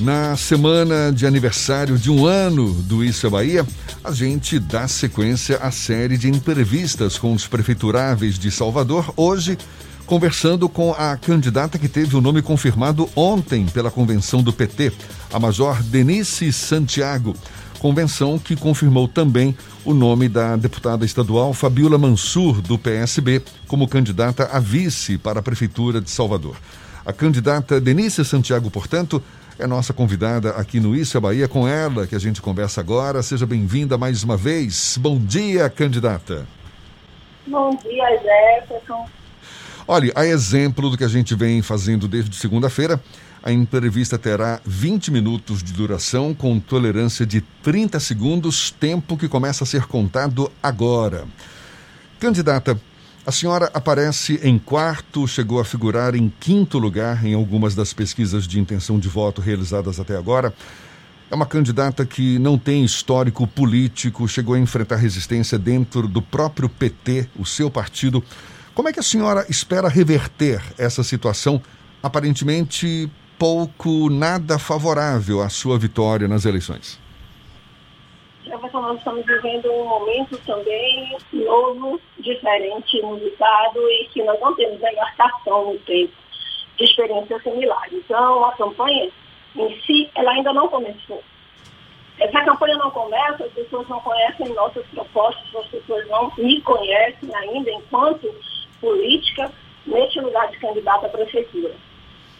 Na semana de aniversário de um ano do Isso é Bahia, a gente dá sequência à série de entrevistas com os prefeituráveis de Salvador. Hoje, conversando com a candidata que teve o nome confirmado ontem pela convenção do PT, a Major Denise Santiago. Convenção que confirmou também o nome da deputada estadual Fabiola Mansur, do PSB, como candidata a vice para a Prefeitura de Salvador. A candidata Denise Santiago, portanto, é nossa convidada aqui no Isso é Bahia, com ela que a gente conversa agora. Seja bem-vinda mais uma vez. Bom dia, candidata. Bom dia, Jefferson. Olha, a exemplo do que a gente vem fazendo desde segunda-feira, a entrevista terá 20 minutos de duração, com tolerância de 30 segundos, tempo que começa a ser contado agora. Candidata, a senhora aparece em quarto, chegou a figurar em quinto lugar em algumas das pesquisas de intenção de voto realizadas até agora. É uma candidata que não tem histórico político, chegou a enfrentar resistência dentro do próprio PT, o seu partido. Como é que a senhora espera reverter essa situação, aparentemente pouco, nada favorável à sua vitória nas eleições? Jefferson, nós estamos vivendo um momento também novo, diferente, inusitado e que nós não temos embarcação no tempo de experiência similar. Então, a campanha em si, ela ainda não começou. Essa campanha não começa, as pessoas não conhecem nossas propostas, as pessoas não me conhecem ainda enquanto política neste lugar de candidato à prefeitura.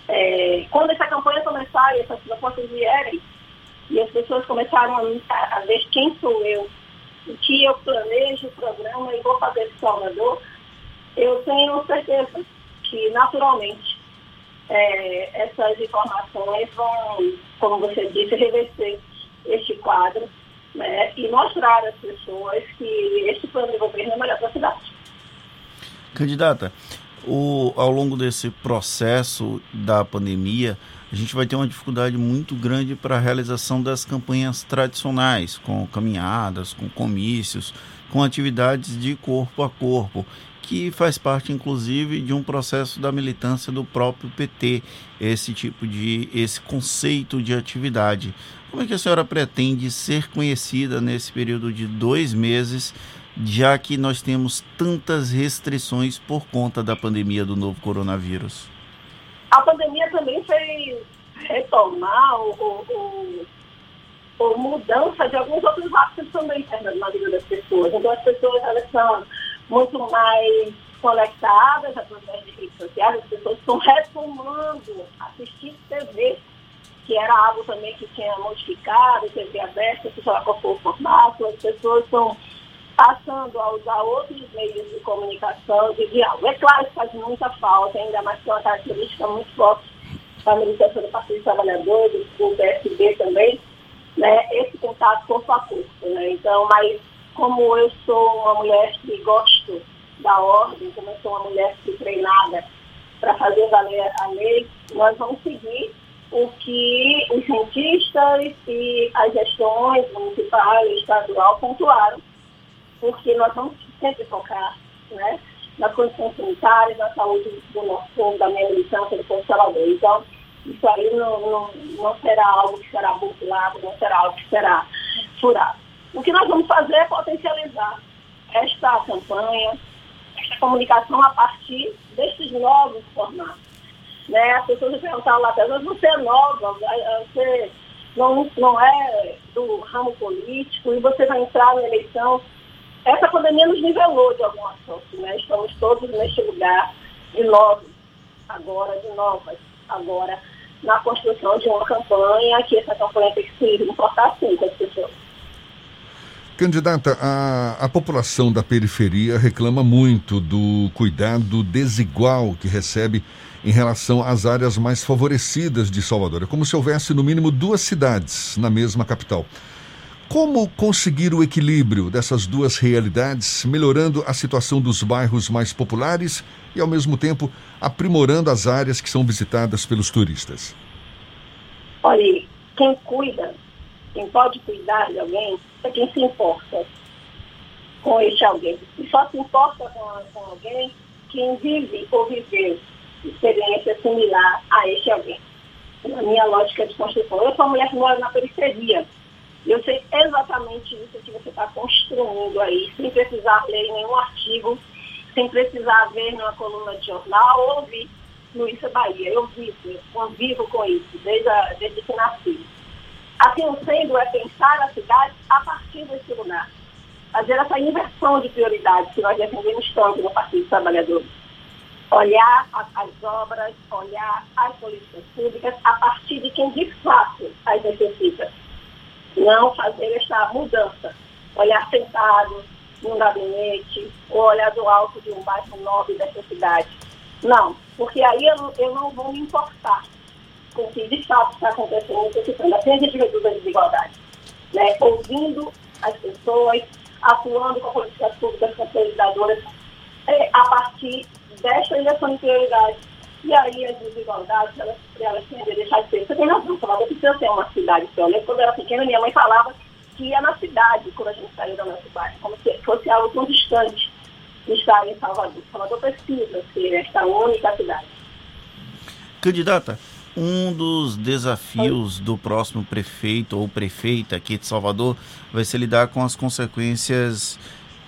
É, quando essa campanha começar e essas propostas vierem, e as pessoas começaram a, a ver quem sou eu, o que eu planejo o programa e vou fazer de Salvador, eu tenho certeza que, naturalmente, é, essas informações vão, como você disse, reverter este quadro né, e mostrar às pessoas que este plano de governo é melhor para a cidade. Candidata, ao longo desse processo da pandemia, a gente vai ter uma dificuldade muito grande para a realização das campanhas tradicionais, com caminhadas, com comícios, com atividades de corpo a corpo, que faz parte inclusive de um processo da militância do próprio PT, esse tipo de esse conceito de atividade. Como é que a senhora pretende ser conhecida nesse período de dois meses, já que nós temos tantas restrições por conta da pandemia do novo coronavírus? A pandemia também fez retomar o, o, o, mudança de alguns outros hábitos também na vida das pessoas. Então as pessoas elas são muito mais conectadas através de redes sociais, as pessoas estão retomando assistir TV, que era algo também que tinha modificado, TV aberta, que já cortou o formato, as pessoas estão passando a usar outros meios de comunicação, de diálogo. É claro que faz muita falta, ainda mais que é uma característica muito forte da militância do Partido dos Trabalhadores, do PSB também, né, esse contato corpo a corpo. Né? Então, mas como eu sou uma mulher que gosto da ordem, como eu sou uma mulher que treinada para fazer valer a lei, nós vamos seguir o que os cientistas e as gestões municipal e estadual pontuaram porque nós vamos sempre focar né, nas condições sanitárias, na saúde do nosso povo, da minha militância, do povo salvador. Então, isso aí não, não, não será algo que será butilado, não será algo que será furado. O que nós vamos fazer é potencializar esta campanha, esta comunicação a partir desses novos formatos. Né? As pessoas me perguntaram lá mas você é nova, você não, não é do ramo político e você vai entrar na eleição essa pandemia nos nivelou de alguma sorte, né? Estamos todos neste lugar de novos, agora, de novas, agora, na construção de uma campanha, que essa campanha tem que se importar sim com as pessoas. Candidata, a, a população da periferia reclama muito do cuidado desigual que recebe em relação às áreas mais favorecidas de Salvador. É como se houvesse, no mínimo, duas cidades na mesma capital. Como conseguir o equilíbrio dessas duas realidades, melhorando a situação dos bairros mais populares e, ao mesmo tempo, aprimorando as áreas que são visitadas pelos turistas? Olha, quem cuida, quem pode cuidar de alguém, é quem se importa com este alguém. E só se importa com, com alguém quem vive ou viveu experiência similar a este alguém. na minha lógica de construção. Eu sou uma mulher que mora na periferia. Eu sei exatamente isso que você está construindo aí, sem precisar ler nenhum artigo, sem precisar ver numa coluna de jornal ou ouvir no Isso Bahia. Eu vivo, eu convivo com isso desde, a, desde que nasci. Assim sendo, é pensar a cidade a partir desse lugar. Fazer essa inversão de prioridades que nós defendemos tanto no Partido dos Trabalhadores olhar as obras, olhar as políticas públicas a partir de quem de fato as necessita. Não fazer esta mudança, olhar sentado num gabinete ou olhar do alto de um bairro nobre dessa cidade. Não, porque aí eu, eu não vou me importar com o que de fato está acontecendo necessitando apenas a gente reduz a desigualdade. Né? Ouvindo as pessoas, atuando com políticas públicas consolidadoras é, a partir desta inversão de prioridade. E aí as desigualdades, elas, elas tendem a deixar de ser. Você tem razão, Salvador precisa ser uma cidade. Eu lembro quando eu era pequena, minha mãe falava que ia na cidade quando a gente saiu da nossa cidade, como se fosse algo tão distante de estar em Salvador. Salvador precisa ser esta única cidade. Candidata, um dos desafios do próximo prefeito ou prefeita aqui de Salvador vai ser lidar com as consequências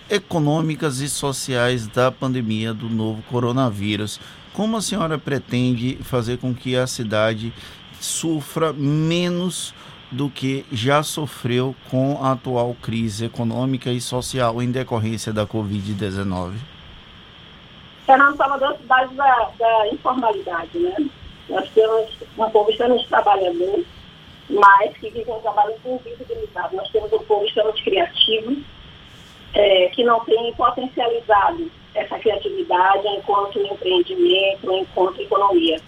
econômicas e sociais da pandemia do novo coronavírus. Como a senhora pretende fazer com que a cidade sofra menos do que já sofreu com a atual crise econômica e social em decorrência da Covid-19? Fernando Salvador é a cidade da, da, informalidade, né? Nós temos um povo extremamente trabalhador, mas que vive um trabalho invisibilizado. Nós temos um povo extremamente criativo, é, que não tem potencializado essa criatividade enquanto empreendimento, enquanto economia.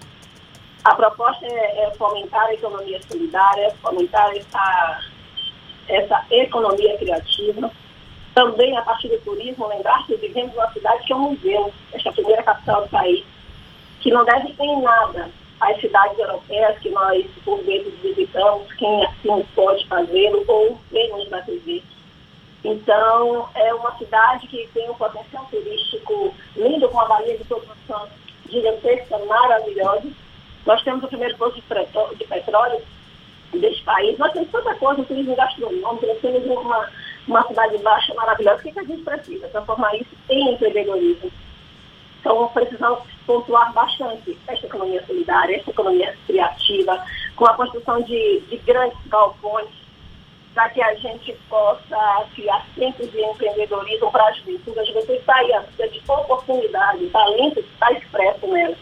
A proposta é, é fomentar a economia solidária, fomentar essa, essa economia criativa. Também, a partir do turismo, lembrar que vivemos uma cidade que é um museu, esta primeira capital do país, que não deve ter nada as cidades europeias que nós, por vezes, visitamos, quem assim pode fazê-lo ou vemos na TV então, é uma cidade que tem um potencial turístico lindo, com a Bahia de Todos os Santos gigantesca, maravilhosa. Nós temos o primeiro posto de petróleo deste país. Nós temos tanta coisa turismo gastronômico, nós temos uma, uma cidade baixa maravilhosa. O que, que a gente precisa? Transformar isso em empreendedorismo. Então, precisamos pontuar bastante essa economia solidária, essa economia criativa, com a construção de, de grandes galpões para que a gente possa criar centros de empreendedorismo para a juventude. A juventude está de oportunidade, talento está expresso nela.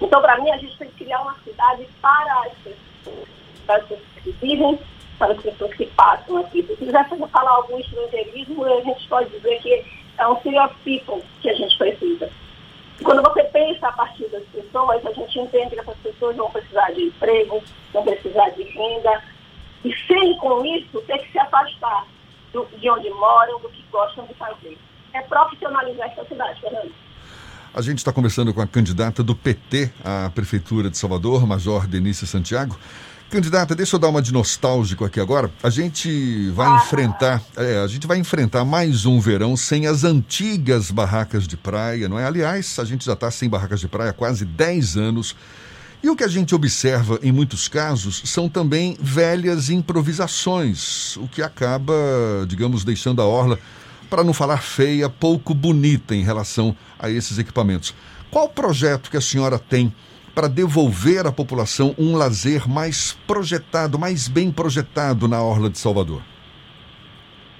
Então, para mim, a gente tem que criar uma cidade para as pessoas, para as pessoas que vivem, para as pessoas que passam aqui. Se quiser falar algum estrangeirismo, a gente pode dizer que é um city of people que a gente precisa. Quando você pensa a partir das pessoas, a gente entende que essas pessoas vão precisar de emprego, vão precisar de renda, e sem, com isso, ter que se afastar do, de onde moram, do que gostam de fazer. É profissionalizar essa cidade, Fernando. A gente está conversando com a candidata do PT à Prefeitura de Salvador, Major Denise Santiago. Candidata, deixa eu dar uma de nostálgico aqui agora. A gente vai ah. enfrentar, é, a gente vai enfrentar mais um verão sem as antigas barracas de praia, não é? Aliás, a gente já está sem barracas de praia há quase 10 anos. E o que a gente observa em muitos casos são também velhas improvisações, o que acaba, digamos, deixando a orla, para não falar feia, pouco bonita em relação a esses equipamentos. Qual projeto que a senhora tem para devolver à população um lazer mais projetado, mais bem projetado na orla de Salvador?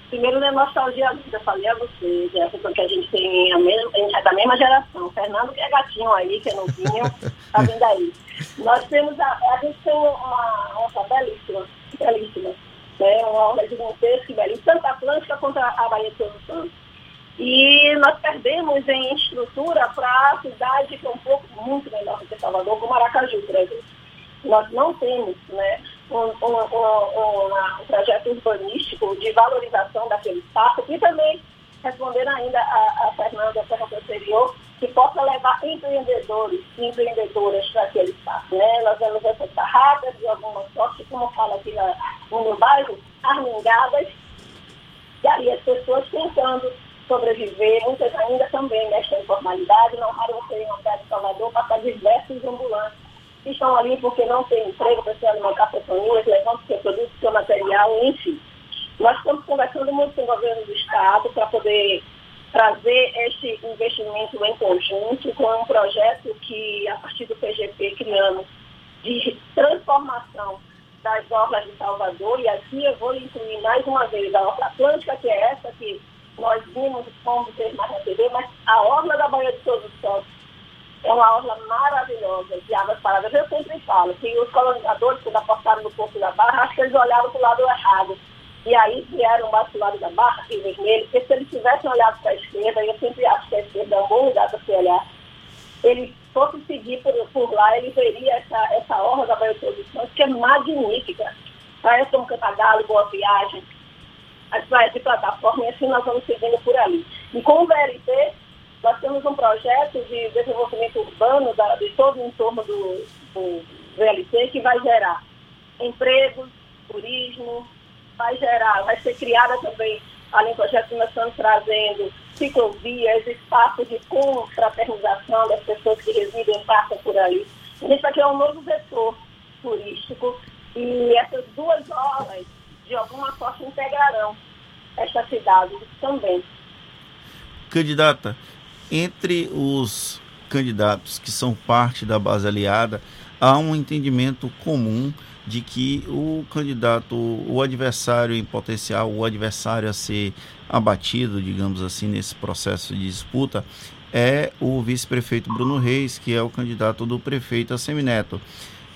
Primeiro, não é nostalgia, eu falei a vocês, é porque a gente tem a mesma, a gente é da mesma geração. Fernando que é gatinho aí, que é novinho, tá vindo aí. Nós temos, a, a gente tem uma uma belíssima, belíssima, né? Uma obra gigantesca e belíssima, tanto a Atlântica quanto a Bahia de Santos. E nós perdemos em estrutura para a cidade que é um pouco muito melhor do que Salvador, como Aracaju, por exemplo. Nós não temos, né? Um, um, um, projeto urbanístico de valorização daquele espaço e também respondendo ainda a, a Fernanda, pergunta anterior, que possa levar empreendedores e empreendedoras para aquele espaço. Né? Nós vemos essas barracas de algumas sortes, como fala aqui na, no bairro, armingadas, e aí as pessoas tentando sobreviver, muitas ainda também nesta informalidade, não raro você em de Salvador passar diversos ambulantes que estão ali porque não têm emprego, precisam alimentar suas famílias, levando seu produto, seu material, enfim. Nós estamos conversando muito com o governo do Estado para poder trazer este investimento em conjunto com um projeto que, a partir do PGP, criamos de transformação das orlas de Salvador, e aqui eu vou incluir mais uma vez a Orla Atlântica, que é essa que nós vimos como ter mais TV, mas a Orla da Baía de Todos os Santos é uma orla maravilhosa de águas paradas. Eu sempre falo que os colonizadores, quando apostaram no Porto da Barra, acho que eles olharam para o lado errado. E aí vieram mais para o lado da Barra, Rio Vermelho, porque se eles tivessem olhado para a esquerda, eu sempre acho que a esquerda é um bom lugar para se olhar, ele fosse seguir por, por lá, ele veria essa, essa orla da Baía Santos, que é magnífica. Praias como Cantagalo, Boa Viagem, as praias de plataforma, e assim nós vamos seguindo por ali. E com o VLT, nós temos um projeto de desenvolvimento urbano da, de todo o entorno do, do VLT que vai gerar empregos, turismo, vai gerar, vai ser criada também, além do projeto que nós estamos trazendo, ciclovias, espaços de confraternização das pessoas que residem e passam por ali. A gente vai criar um novo vetor turístico e essas duas obras, de alguma forma, integrarão esta cidade também. Candidata, entre os candidatos que são parte da base aliada, há um entendimento comum de que o candidato, o adversário em potencial, o adversário a ser abatido, digamos assim, nesse processo de disputa, é o vice-prefeito Bruno Reis, que é o candidato do prefeito Assemineto.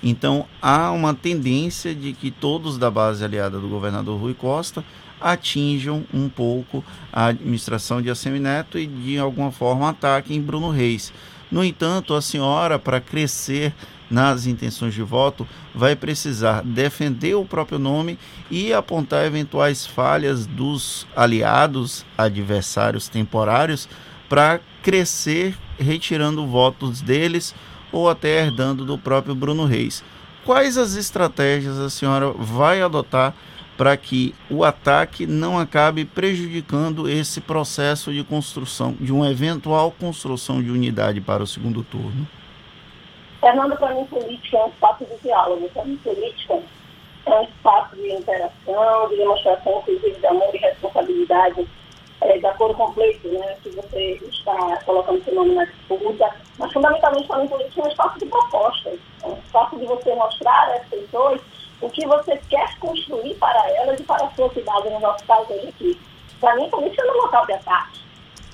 Então há uma tendência de que todos da base aliada do governador Rui Costa atinjam um pouco a administração de Assemineto e de alguma forma ataquem Bruno Reis. No entanto, a senhora, para crescer nas intenções de voto, vai precisar defender o próprio nome e apontar eventuais falhas dos aliados, adversários temporários, para crescer retirando votos deles ou até herdando do próprio Bruno Reis. Quais as estratégias a senhora vai adotar para que o ataque não acabe prejudicando esse processo de construção, de uma eventual construção de unidade para o segundo turno? Fernando, para mim, política é um espaço de diálogo. Para mim, política é um espaço de interação, de demonstração, inclusive, de amor e responsabilidade, é, de acordo completo, né, que você está colocando seu nome na disputa. Mas, fundamentalmente, para mim, política é um espaço de propostas. É um espaço de você mostrar às pessoas o que você quer construir para elas e para a sua cidade, no nosso caso aqui. Para mim, política não é local de ataque.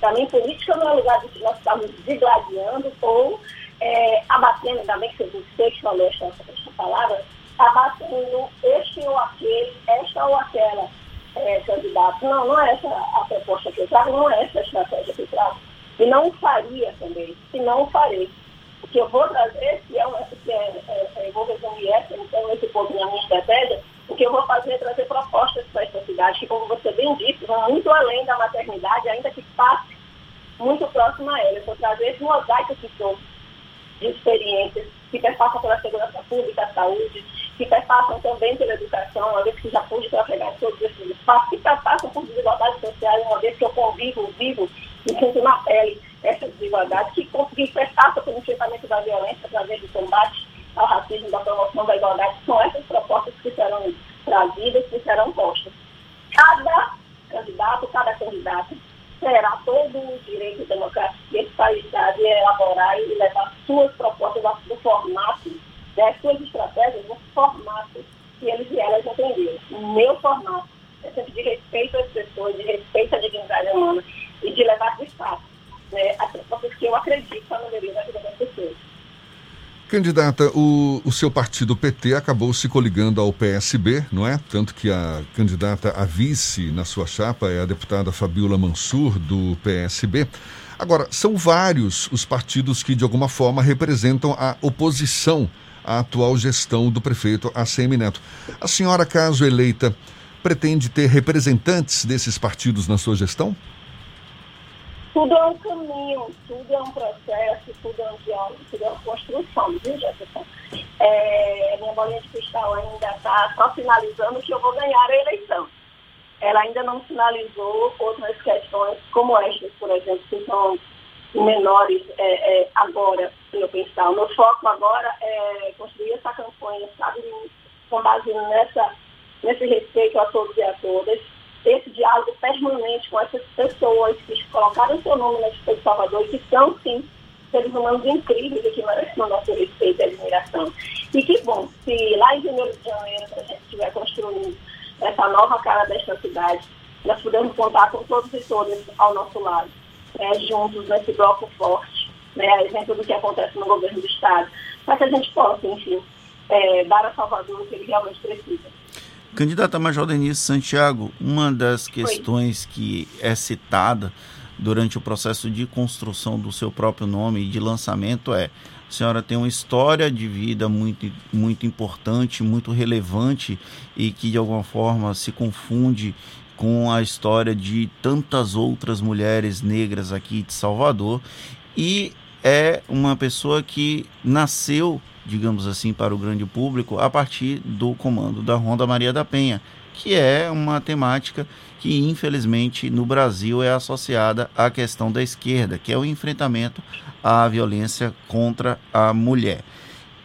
Para mim, política não é lugar de que nós estamos digladiando ou é, abatendo, ainda bem que você falou esta, esta palavra, abatendo este ou aquele, esta ou aquela é, candidato. Não, não é essa a proposta que eu trago, não é essa a estratégia que eu trago. E não faria também, se não farei. Que eu vou trazer, se é, uma, se é, é, é, eu vou resumir essa, então esse ponto na minha estratégia, o que eu vou fazer é trazer propostas para essa cidade, que como você bem disse, vão muito além da maternidade, ainda que passe muito próximo a ela. Eu vou trazer esse mosaico que sou de experiências que perpassam pela segurança pública, a saúde, que perpassam também pela educação, uma vez que já pude trafegar todos esses espaços, que perpassam por desigualdades sociais, uma vez que eu convivo, vivo e sinto na pele essa desigualdade, que consegui perpassa pelo enfrentamento da violência através do combate ao racismo, da promoção da igualdade, são essas propostas que serão trazidas, que serão postas. Cada candidato, cada candidato terá todo o direito democrático que esse país de elaborar e levar suas propostas no formato, né, suas estratégias no formato que eles e elas entenderam. O meu formato é sempre de respeito às pessoas, de respeito à dignidade humana e de levar de fato né, as que eu acredito na maioria da vida das pessoas. Candidata, o, o seu partido PT acabou se coligando ao PSB, não é? Tanto que a candidata a vice na sua chapa é a deputada Fabiola Mansur, do PSB. Agora, são vários os partidos que, de alguma forma, representam a oposição à atual gestão do prefeito ACM Neto. A senhora, caso eleita, pretende ter representantes desses partidos na sua gestão? Tudo é um caminho, tudo é um processo, tudo é um diálogo, tudo é uma construção, viu, Jefferson? É, minha bolinha de cristal ainda está só finalizando que eu vou ganhar a eleição. Ela ainda não finalizou outras questões, como estas, por exemplo, que são menores é, é, agora no pensar. O meu foco agora é construir essa campanha, sabe, com base nessa, nesse respeito a todos e a todas, esse diálogo permanente com essas pessoas que colocaram seu nome na Justiça de Salvador e que são, sim, seres humanos incríveis e que merecem o nosso respeito e admiração. E que bom, se lá em 1 de janeiro a gente estiver construindo essa nova cara desta cidade, nós podemos contar com todos e todas ao nosso lado, é, juntos nesse bloco forte, né, exemplo do que acontece no governo do Estado, para que a gente possa, enfim, é, dar a Salvador o que ele realmente precisa. Candidata Major Denise Santiago, uma das questões Oi. que é citada durante o processo de construção do seu próprio nome e de lançamento é a senhora tem uma história de vida muito, muito importante, muito relevante e que de alguma forma se confunde com a história de tantas outras mulheres negras aqui de Salvador e é uma pessoa que nasceu, digamos assim, para o grande público a partir do comando da Ronda Maria da Penha, que é uma temática que infelizmente no Brasil é associada à questão da esquerda, que é o enfrentamento à violência contra a mulher.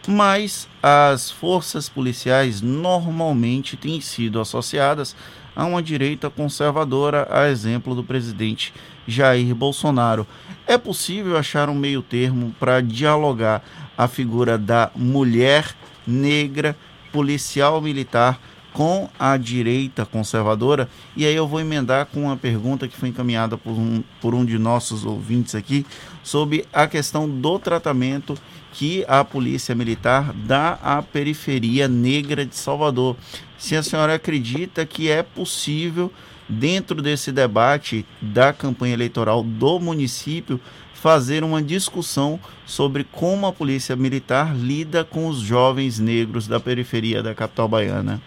Mas as forças policiais normalmente têm sido associadas a uma direita conservadora, a exemplo do presidente Jair Bolsonaro. É possível achar um meio termo para dialogar a figura da mulher negra policial militar com a direita conservadora. E aí eu vou emendar com uma pergunta que foi encaminhada por um, por um de nossos ouvintes aqui sobre a questão do tratamento que a Polícia Militar dá à periferia negra de Salvador. Se a senhora acredita que é possível, dentro desse debate da campanha eleitoral do município, fazer uma discussão sobre como a Polícia Militar lida com os jovens negros da periferia da capital baiana.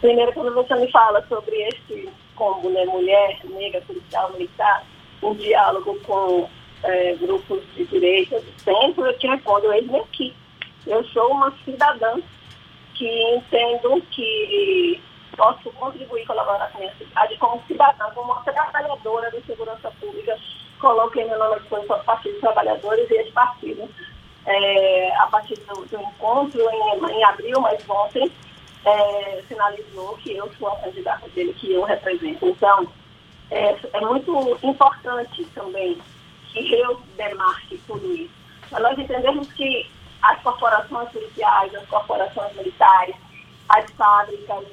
Primeiro, quando você me fala sobre este combo, né, mulher, negra, policial, militar, um diálogo com é, grupos de direita, centro, eu te respondo, eis-me aqui. Eu sou uma cidadã que entendo que posso contribuir colaborar com a minha cidade como cidadã, como uma trabalhadora de segurança pública. Coloquei meu nome à disposição do Partido dos Trabalhadores e esse partido, é, a partir do, do encontro em, em abril, mas ontem, é, sinalizou que eu sou a candidata dele, que eu represento. Então, é, é muito importante também que eu demarque tudo isso. Para nós entendermos que as corporações policiais, as corporações militares, as fábricas,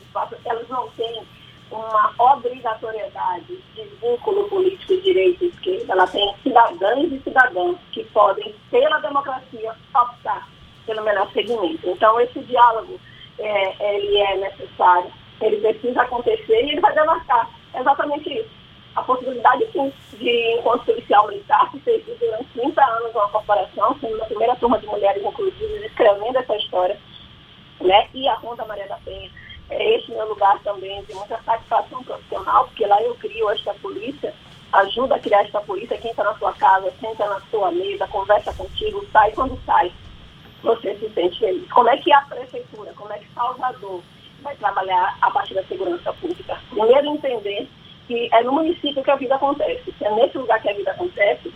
elas não têm uma obrigatoriedade de vínculo político direito e esquerda, ela tem cidadãos e cidadãs que podem, pela democracia, optar pelo melhor segmento. Então, esse diálogo é, ele é necessário, ele precisa acontecer e ele vai demarcar exatamente isso. A possibilidade, sim, de encontro policial militar, que fez durante 30 anos uma corporação, sendo a primeira turma de mulheres, inclusive, né? e a Ronda Maria da Penha. É esse meu lugar também de muita satisfação profissional, porque lá eu crio esta polícia, ajuda a criar esta polícia, quem está na sua casa, senta na sua mesa, conversa contigo, sai quando sai você se sente feliz. Como é que a prefeitura, como é que Salvador vai trabalhar a partir da segurança pública? Primeiro entender que é no município que a vida acontece. É nesse lugar que a vida acontece,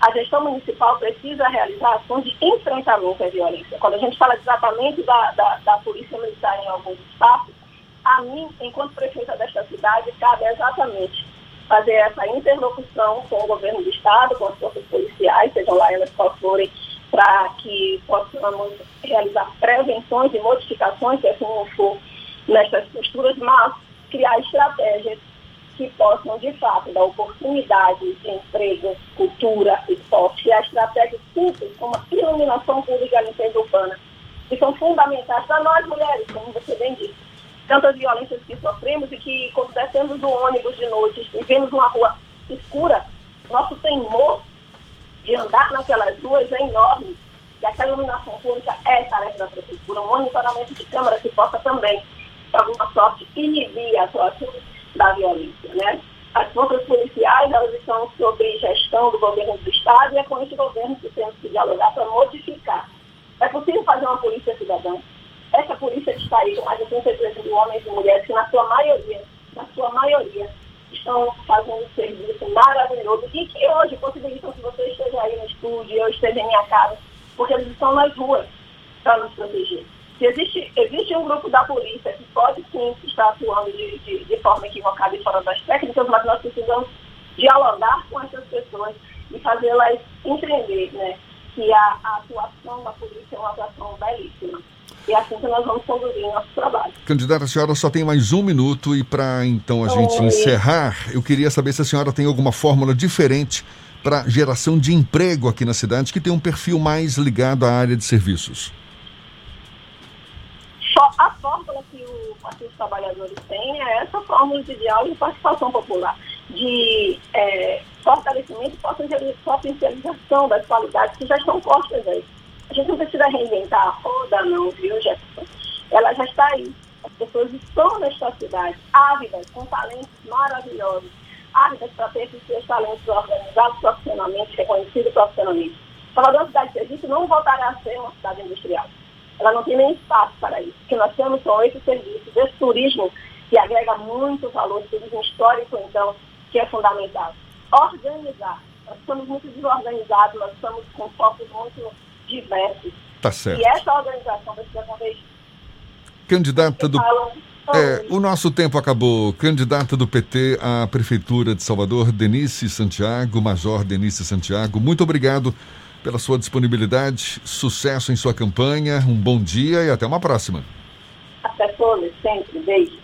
a gestão municipal precisa realizar ações de enfrentamento à violência. Quando a gente fala de tratamento da, da, da polícia militar em alguns espaços, a mim, enquanto prefeita desta cidade, cabe exatamente fazer essa interlocução com o governo do Estado, com as forças policiais, sejam lá elas quais forem, para que possamos realizar prevenções e modificações, se assim for, nestas posturas, mas criar estratégias que possam, de fato, dar oportunidade de emprego, cultura, esporte, e a estratégias simples, como a iluminação pública e limpeza urbana, que são fundamentais para nós mulheres, como você bem disse. Tantas violências que sofremos e que, quando descemos do ônibus de noite e vemos uma rua escura, nosso temor de andar naquelas ruas é enorme. E aquela iluminação pública é tarefa da prefeitura, um monitoramento de câmara que possa também, de alguma sorte, inibir a atuação da violência. Né? As forças policiais elas estão sob gestão do governo do Estado e é com esse governo que temos que dialogar para modificar. É possível fazer uma polícia cidadã. Essa polícia que está aí com mais de 33 mil homens e mulheres que, na sua maioria, na sua maioria, estão fazendo um serviço maravilhoso e que hoje possibilitam que você esteja aí no estúdio, eu esteja em minha casa, porque eles estão nas ruas para nos proteger. Se existe, existe um grupo da polícia que pode sim estar atuando de, de, de forma equivocada e fora das técnicas, mas nós precisamos dialogar com essas pessoas e fazê-las entender né, que a, a atuação da polícia é uma atuação belíssima. E é assim que nós vamos conduzir nosso trabalho. Candidata, a senhora só tem mais um minuto e para então a gente encerrar, eu queria saber se a senhora tem alguma fórmula diferente para geração de emprego aqui na cidade que tem um perfil mais ligado à área de serviços. Fórmula que o Partido dos Trabalhadores tem é essa fórmula de diálogo e participação popular, de é, fortalecimento e potencialização das qualidades que já estão postas aí. A gente não precisa reinventar a roda, não, viu, Jefferson? Ela já está aí. As pessoas estão nesta cidade, ávidas, com talentos maravilhosos, ávidas para ter esses seus talentos organizados profissionalmente, reconhecidos profissionalmente. Salvador, cidade de serviço, não voltará a ser uma cidade industrial. Ela não tem nem espaço para isso, porque nós temos só oito serviços. Esse turismo que agrega muito valor, turismo histórico, então, que é fundamental. Organizar. Nós estamos muito desorganizados, nós estamos com focos muito diversos. Tá certo. E essa organização precisa acontecer. Candidata do. É, o nosso tempo acabou. Candidata do PT à Prefeitura de Salvador, Denise Santiago, Major Denise Santiago, muito obrigado pela sua disponibilidade, sucesso em sua campanha, um bom dia e até uma próxima. Até todos, sempre. Beijo.